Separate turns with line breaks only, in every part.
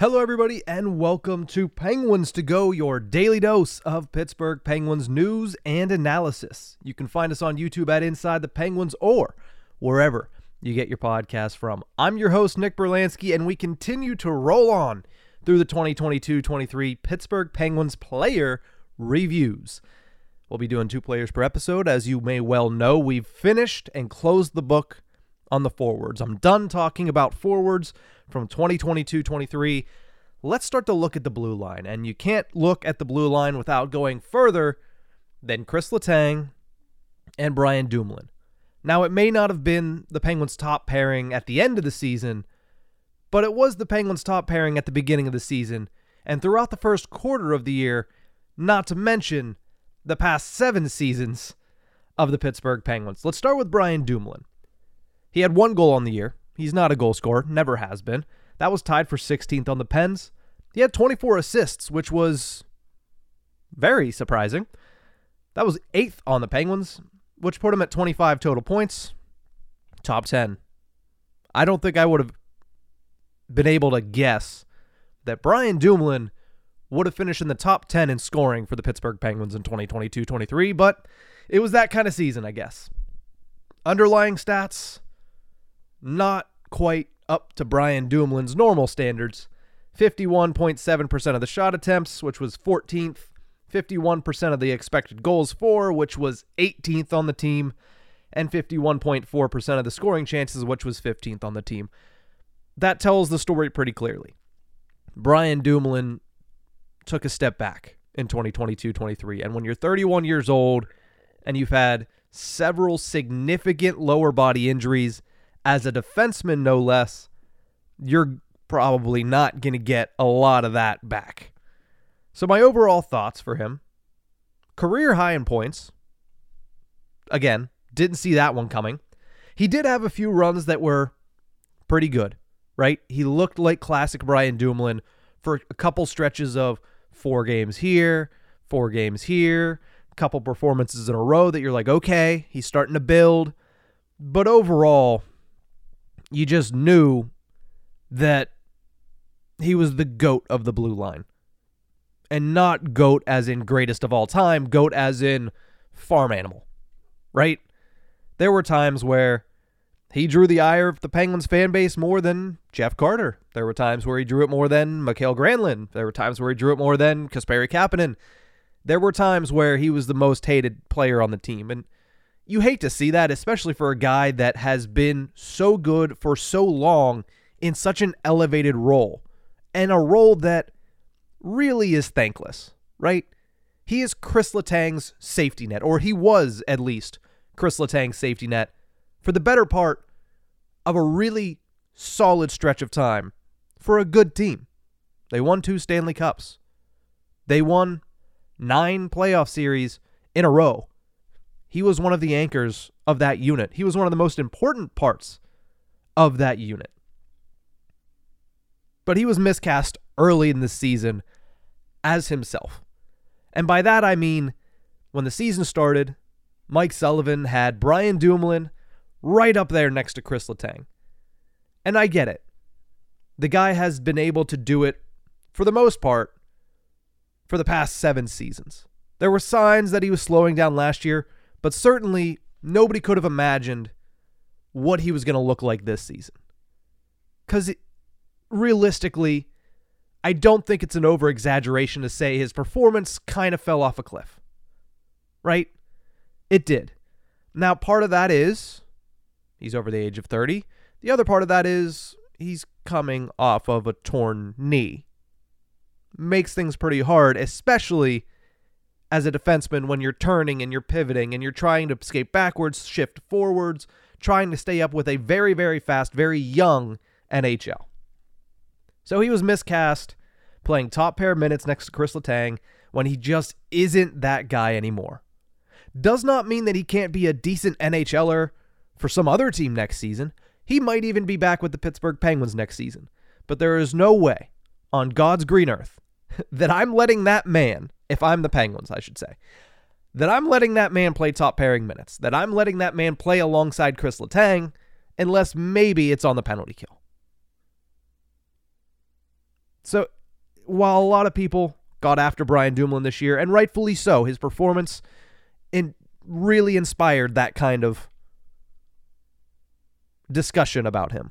Hello, everybody, and welcome to Penguins to Go, your daily dose of Pittsburgh Penguins news and analysis. You can find us on YouTube at Inside the Penguins or wherever you get your podcast from. I'm your host, Nick Brlansky, and we continue to roll on through the 2022 23 Pittsburgh Penguins player reviews. We'll be doing two players per episode. As you may well know, we've finished and closed the book on the forwards. I'm done talking about forwards from 2022 23. Let's start to look at the blue line. And you can't look at the blue line without going further than Kris Letang and Brian Dumoulin. Now, it may not have been the Penguins' top pairing at the end of the season, but it was the Penguins' top pairing at the beginning of the season and throughout the first quarter of the year, not to mention the past seven seasons of the Pittsburgh Penguins. Let's start with Brian Dumoulin. He had one goal on the year. He's not a goal scorer, never has been. That was tied for 16th on the Pens. He had 24 assists, which was very surprising. That was eighth on the Penguins, which put him at 25 total points. Top 10. I don't think I would have been able to guess that Brian Dumoulin would have finished in the top 10 in scoring for the Pittsburgh Penguins in 2022 23, but it was that kind of season, I guess. Underlying stats, not quite up to Brian Dumoulin's normal standards. 51.7% of the shot attempts, which was 14th. 51% of the expected goals for, which was 18th on the team. And 51.4% of the scoring chances, which was 15th on the team. That tells the story pretty clearly. Brian Dumoulin took a step back in 2022 23. And when you're 31 years old and you've had several significant lower body injuries, as a defenseman, no less, you're probably not going to get a lot of that back. So, my overall thoughts for him career high in points. Again, didn't see that one coming. He did have a few runs that were pretty good, right? He looked like classic Brian Dumoulin for a couple stretches of four games here, four games here, a couple performances in a row that you're like, okay, he's starting to build. But overall, you just knew that he was the goat of the blue line. And not goat as in greatest of all time, goat as in farm animal. Right? There were times where he drew the ire of the Penguins fan base more than Jeff Carter. There were times where he drew it more than Mikael Granlund. There were times where he drew it more than Kasperi Kapanen. There were times where he was the most hated player on the team. And you hate to see that, especially for a guy that has been so good for so long in such an elevated role and a role that really is thankless, right? He is Kris Letang's safety net, or he was at least Kris Letang's safety net for the better part of a really solid stretch of time for a good team. They won two Stanley Cups. They won nine playoff series in a row. He was one of the anchors of that unit. He was one of the most important parts of that unit. But he was miscast early in the season as himself. And by that I mean when the season started, Mike Sullivan had Brian Dumoulin right up there next to Kris Letang. And I get it. The guy has been able to do it for the most part for the past seven seasons. There were signs that he was slowing down last year, but certainly nobody could have imagined what he was going to look like this season. Because realistically, I don't think it's an over exaggeration to say his performance kind of fell off a cliff. Right? It did. Now, part of that is he's over the age of 30. The other part of that is he's coming off of a torn knee. Makes things pretty hard, especially as a defenseman when you're turning and you're pivoting and you're trying to skate backwards, shift forwards, trying to stay up with a very, very fast, very young NHL. So he was miscast, playing top pair minutes next to Kris Letang when he just isn't that guy anymore. Does not mean that he can't be a decent NHLer for some other team next season. He might even be back with the Pittsburgh Penguins next season. But there is no way on God's green earth that I'm letting that man if I'm the Penguins, I should say, that I'm letting that man play top pairing minutes, that I'm letting that man play alongside Kris Letang, unless maybe it's on the penalty kill. So while a lot of people got after Brian Dumoulin this year, and rightfully so, his performance in really inspired that kind of discussion about him.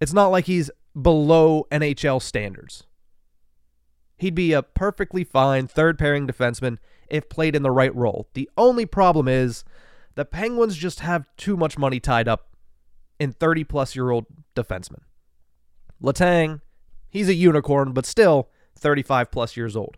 It's not like he's below NHL standards. He'd be a perfectly fine third pairing defenseman if played in the right role. The only problem is the Penguins just have too much money tied up in 30 plus year old defensemen. Letang, he's a unicorn, but still 35 plus years old.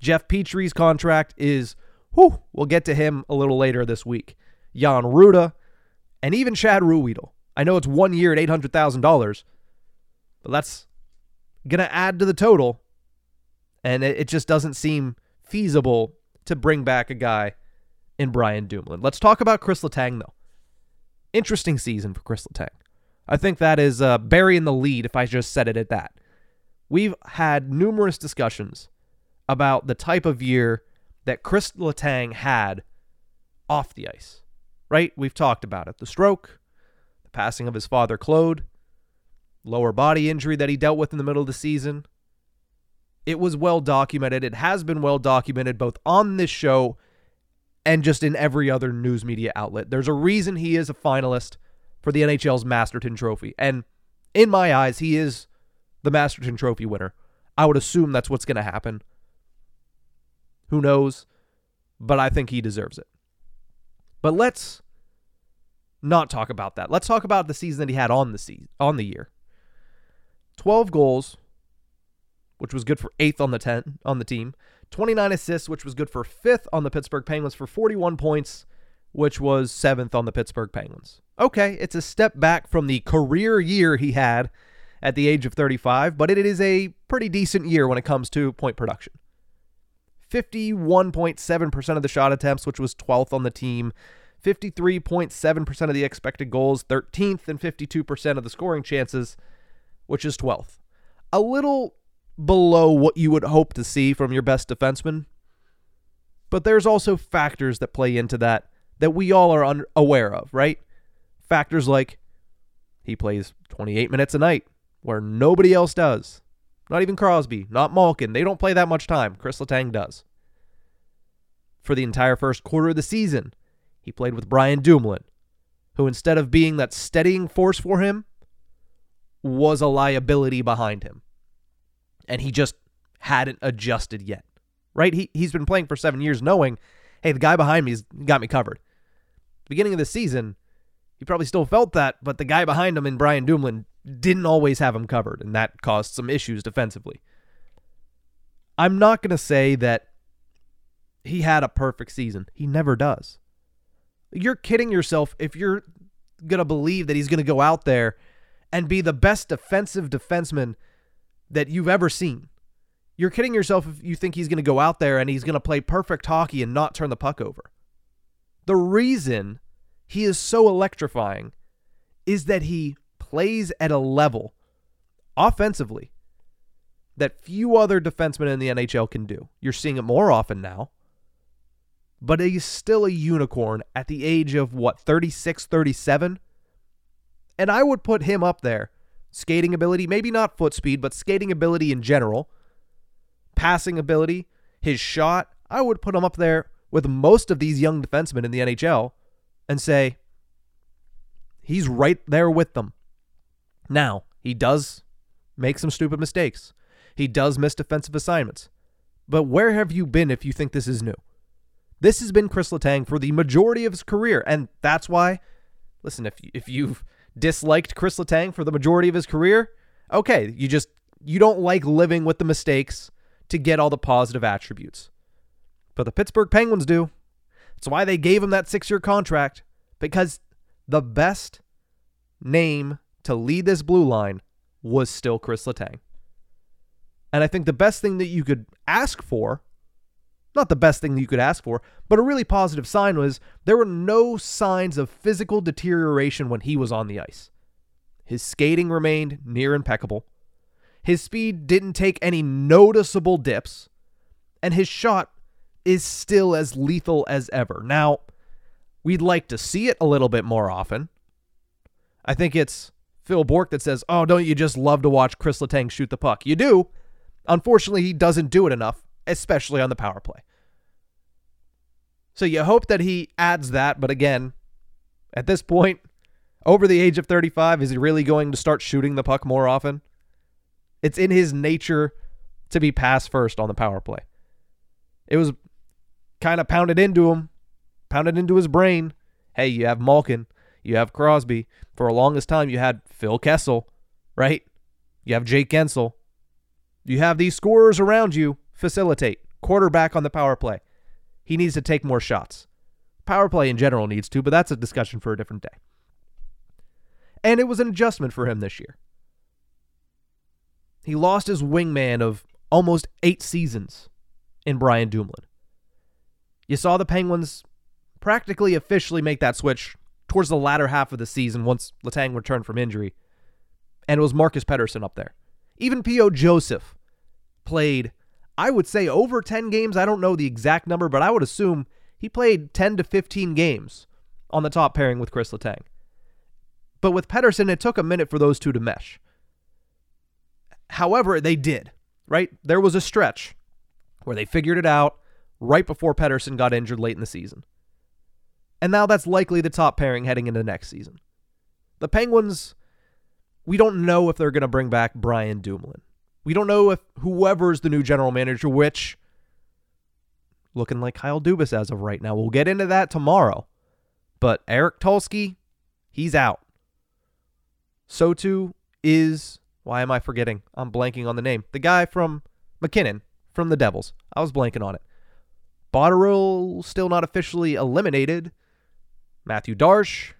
Jeff Petry's contract is, whew, we'll get to him a little later this week. Jan Rutta, and even Chad Ruhwedel. I know it's one year at $800,000, but that's going to add to the total. And it, it, just doesn't seem feasible to bring back a guy in Brian Dumoulin. Let's talk about Kris Letang, though. Interesting season for Kris Letang. I think that is uh, burying the lead if I just said it at that. We've had numerous discussions about the type of year that Kris Letang had off the ice, right? We've talked about it. The stroke, the passing of his father, Claude, lower body injury that he dealt with in the middle of the season. It was well documented. It has been well documented both on this show and just in every other news media outlet. There's a reason he is a finalist for the NHL's Masterton Trophy. And in my eyes, he is the Masterton Trophy winner. I would assume that's what's going to happen. Who knows? But I think he deserves it. But let's not talk about that. Let's talk about the season that he had on the season, on the year. 12 goals, which was good for 8th on the 10 on the team. 29 assists, which was good for 5th on the Pittsburgh Penguins for 41 points, which was 7th on the Pittsburgh Penguins. Okay, it's a step back from the career year he had at the age of 35, but it is a pretty decent year when it comes to point production. 51.7% of the shot attempts, which was 12th on the team. 53.7% of the expected goals, 13th, and 52% of the scoring chances, which is 12th. A little below what you would hope to see from your best defenseman, but there's also factors that play into that that we all are un- aware of, right? Factors like he plays 28 minutes a night where nobody else does. Not even Crosby, not Malkin. They don't play that much time. Kris Letang does. For the entire first quarter of the season, he played with Brian Dumoulin, who instead of being that steadying force for him, was a liability behind him. And he just hadn't adjusted yet. Right? He he's been playing for 7 years knowing, hey, the guy behind me's got me covered. Beginning of the season, he probably still felt that, but the guy behind him in Brian Dumoulin didn't always have him covered, and that caused some issues defensively. I'm not going to say that he had a perfect season. He never does. You're kidding yourself if you're going to believe that he's going to go out there and be the best defensive defenseman that you've ever seen. You're kidding yourself if you think he's going to go out there and he's going to play perfect hockey and not turn the puck over. The reason he is so electrifying is that he plays at a level offensively that few other defensemen in the NHL can do. You're seeing it more often now. But he's still a unicorn at the age of what, 36, 37? And I would put him up there. Skating ability, maybe not foot speed, but skating ability in general. Passing ability, his shot, I would put him up there with most of these young defensemen in the NHL and say, he's right there with them. Now, he does make some stupid mistakes. He does miss defensive assignments. But where have you been if you think this is new? This has been Kris Letang for the majority of his career, and that's why. Listen, if if you've disliked Kris Letang for the majority of his career, okay, you just you don't like living with the mistakes to get all the positive attributes. But the Pittsburgh Penguins do. That's why they gave him that six-year contract because the best name to lead this blue line was still Kris Letang. And I think the best thing that you could ask for, not the best thing you could ask for, but a really positive sign was there were no signs of physical deterioration when he was on the ice. His skating remained near impeccable. His speed didn't take any noticeable dips, and his shot is still as lethal as ever. Now, we'd like to see it a little bit more often. I think it's Phil Bourque that says, "Oh, don't you just love to watch Kris Letang shoot the puck?" You do. Unfortunately, he doesn't do it enough, especially on the power play. So you hope that he adds that, but again, at this point, over the age of 35, is he really going to start shooting the puck more often? It's in his nature to be pass first on the power play. It was kind of pounded into him, pounded into his brain. Hey, you have Malkin, you have Crosby. For the longest time, you had Phil Kessel, right? You have Jake Guentzel. You have these scorers around you facilitate. Quarterback on the power play. He needs to take more shots. Power play in general needs to, but that's a discussion for a different day. And it was an adjustment for him this year. He lost his wingman of almost eight seasons in Brian Dumoulin. You saw the Penguins practically officially make that switch towards the latter half of the season once Letang returned from injury. And it was Marcus Pettersson up there. Even P.O. Joseph played, I would say, over 10 games. I don't know the exact number, but I would assume he played 10 to 15 games on the top pairing with Kris Letang. But with Pettersson, it took a minute for those two to mesh. However, they did, right? There was a stretch where they figured it out right before Pettersson got injured late in the season. And now that's likely the top pairing heading into next season. The Penguins, we don't know if they're going to bring back Brian Dumoulin. We don't know if whoever's the new general manager, which looking like Kyle Dubas as of right now. We'll get into that tomorrow. But Eric Tulsky, he's out. So too is why am I forgetting? I'm blanking on the name. The guy from McKinnon from the Devils. I was blanking on it. Botterill still not officially eliminated. Mathieu Darche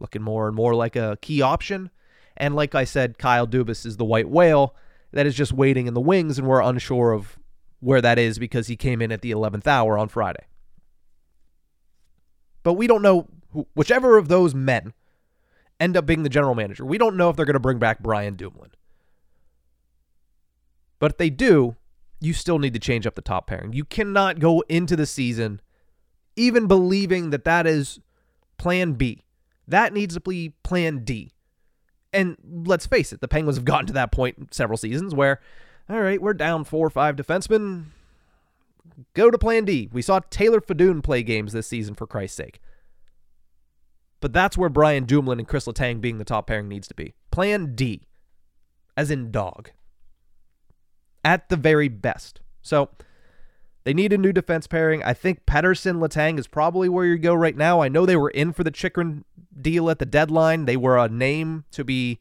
looking more and more like a key option. And like I said, Kyle Dubas is the white whale that is just waiting in the wings, and we're unsure of where that is because he came in at the 11th hour on Friday. But we don't know whichever of those men end up being the general manager. We don't know if they're going to bring back Brian Dumoulin. But if they do, you still need to change up the top pairing. You cannot go into the season even believing that that is plan B. That needs to be plan D. And let's face it, the Penguins have gotten to that point several seasons where, all right, we're down four or five defensemen. Go to plan D. We saw Taylor Fedun play games this season, for Christ's sake. But that's where Brian Dumoulin and Chris Letang being the top pairing needs to be. Plan D, as in dog. At the very best. So they need a new defense pairing. I think Pettersson Letang is probably where you go right now. I know they were in for the Chychrun deal at the deadline. They were a name to be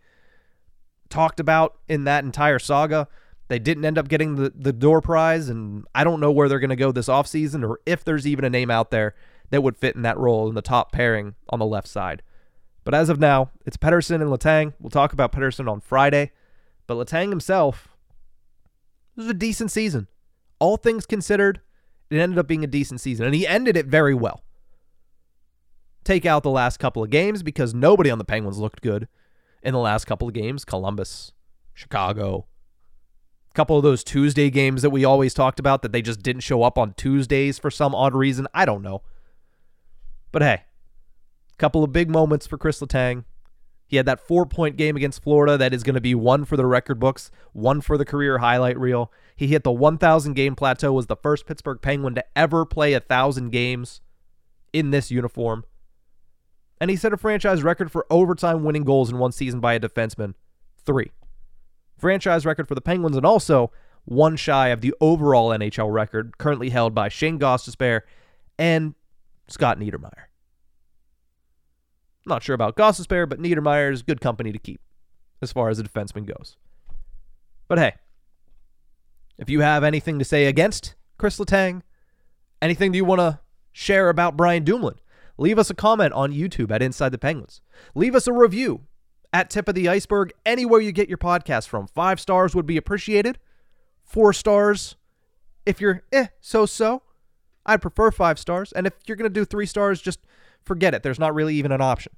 talked about in that entire saga. They didn't end up getting the, the door prize, and I don't know where they're going to go this offseason or if there's even a name out there that would fit in that role in the top pairing on the left side. But as of now, it's Pettersson and Letang. We'll talk about Pettersson on Friday. But Letang himself, this was a decent season. All things considered, it ended up being a decent season, and he ended it very well. Take out the last couple of games because nobody on the Penguins looked good in the last couple of games. Columbus, Chicago, a couple of those Tuesday games that we always talked about that they just didn't show up on Tuesdays for some odd reason. I don't know. But hey, a couple of big moments for Kris Letang. He had that four point game against Florida that is going to be one for the record books, one for the career highlight reel. He hit the 1,000 game plateau, was the first Pittsburgh Penguin to ever play a 1,000 games in this uniform. And he set a franchise record for overtime winning goals in one season by a defenseman three. Franchise record for the Penguins, and also one shy of the overall NHL record currently held by Shane Gostisbehere and Scott Niedermayer. Not sure about Gostisbehere, but Niedermayer is good company to keep as far as a defenseman goes. But hey, if you have anything to say against Kris Letang, anything that you want to share about Brian Dumoulin, leave us a comment on YouTube at Inside the Penguins. Leave us a review at Tip of the Iceberg, anywhere you get your podcast from. Five stars would be appreciated. Four stars, if you're eh, so so. I'd prefer five stars. And if you're going to do three stars, just forget it. There's not really even an option.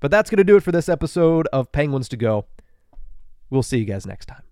But that's going to do it for this episode of Penguins to Go. We'll see you guys next time.